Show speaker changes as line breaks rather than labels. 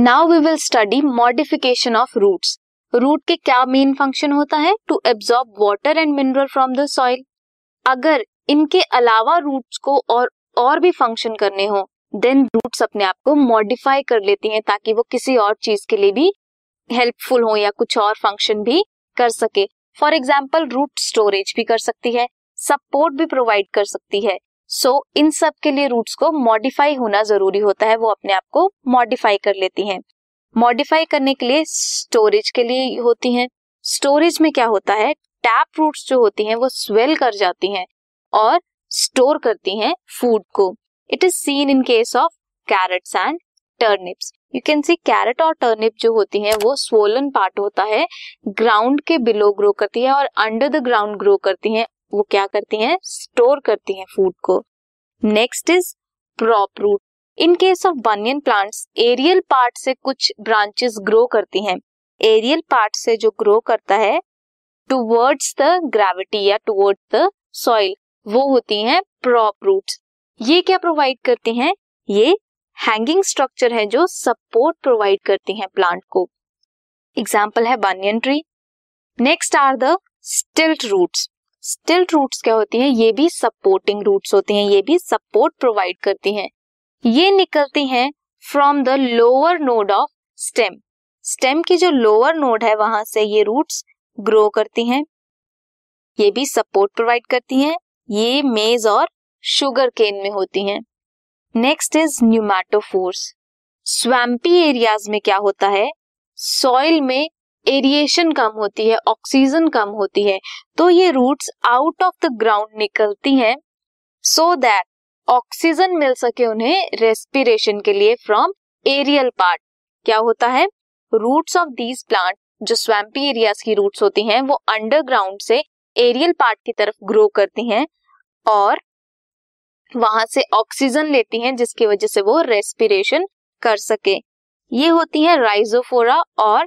Now we will study modification of roots root के क्या main function होता है? To absorb water and mineral from the soil अगर इनके अलावा रूट्स को और और भी फ़ंक्शन करने हो देन रूट्स अपने आप को मॉडिफाई कर लेती हैं ताकि वो किसी और चीज़ के लिए भी हेल्पफुल हो या कुछ और फ़ंक्शन भी कर सके। फॉर एग्ज़ाम्पल रूट स्टोरेज भी कर सकती है सपोर्ट भी प्रोवाइड कर सकती है। सो so, इन सब के लिए रूट्स को मॉडिफाई होना ज़रूरी होता है वो अपने आप को मॉडिफाई कर लेती हैं। मॉडिफाई करने के लिए स्टोरेज के लिए होती हैं। स्टोरेज में क्या होता है? टैप रूट्स जो होती हैं वो स्वेल कर जाती हैं और स्टोर करती हैं फ़ूड को। It is seen in case of carrots and turnips you can see carrot और टर्निप जो होती हैं वो स्वोलन पार्ट होता है। ग्राउंड के बिलो ग्रो करती है और अंडर द ग्राउंड ग्रो करती हैं। वो क्या करती हैं? स्टोर करती हैं फ़ूड को। Next is prop root in case of banyan plants aerial part से कुछ ब्रांचेस ग्रो करती हैं। एरियल पार्ट से जो ग्रो करता है टूवर्ड्स द ग्रेविटी या टूवर्ड्स द सॉइल वो होती हैं प्रॉप रूट्स ये क्या प्रोवाइड करती हैं? ये हैंगिंग स्ट्रक्चर है जो सपोर्ट प्रोवाइड करती हैं प्लांट को। एग्ज़ाम्पल है banyan tree next are the stilt roots stilt roots क्या होती हैं? ये भी सपोर्टिंग रूट्स होती हैं, ये भी सपोर्ट प्रोवाइड करती हैं। ये निकलती हैं from the lower node of stem stem की जो लोअर नोड है, वहाँ से ये रूट्स ग्रो करती हैं। ये भी सपोर्ट प्रोवाइड करती हैं। ये मेज और शुगर केन में होती हैं। Next is pneumatophores swampy areas में क्या होता है? सॉइल में एरिएशन कम होती है, ऑक्सीजन कम होती है तो ये roots out of the ground निकलती हैं सो दैट ऑक्सीजन मिल सके उन्हें रेस्पिरेशन के लिए फ्रॉम एरियल पार्ट क्या होता है? रूट्स ऑफ़ दीज प्लांट जो स्वैम्पी एरियाज़ की रूट्स होती हैं, वो अंडरग्राउंड से एरियल पार्ट की तरफ़ ग्रो करती हैं और वहाँ से ऑक्सीजन लेती हैं, जिसकी वजह से वो रेस्पिरेशन कर सके। ये होती हैं राइजोफोरा और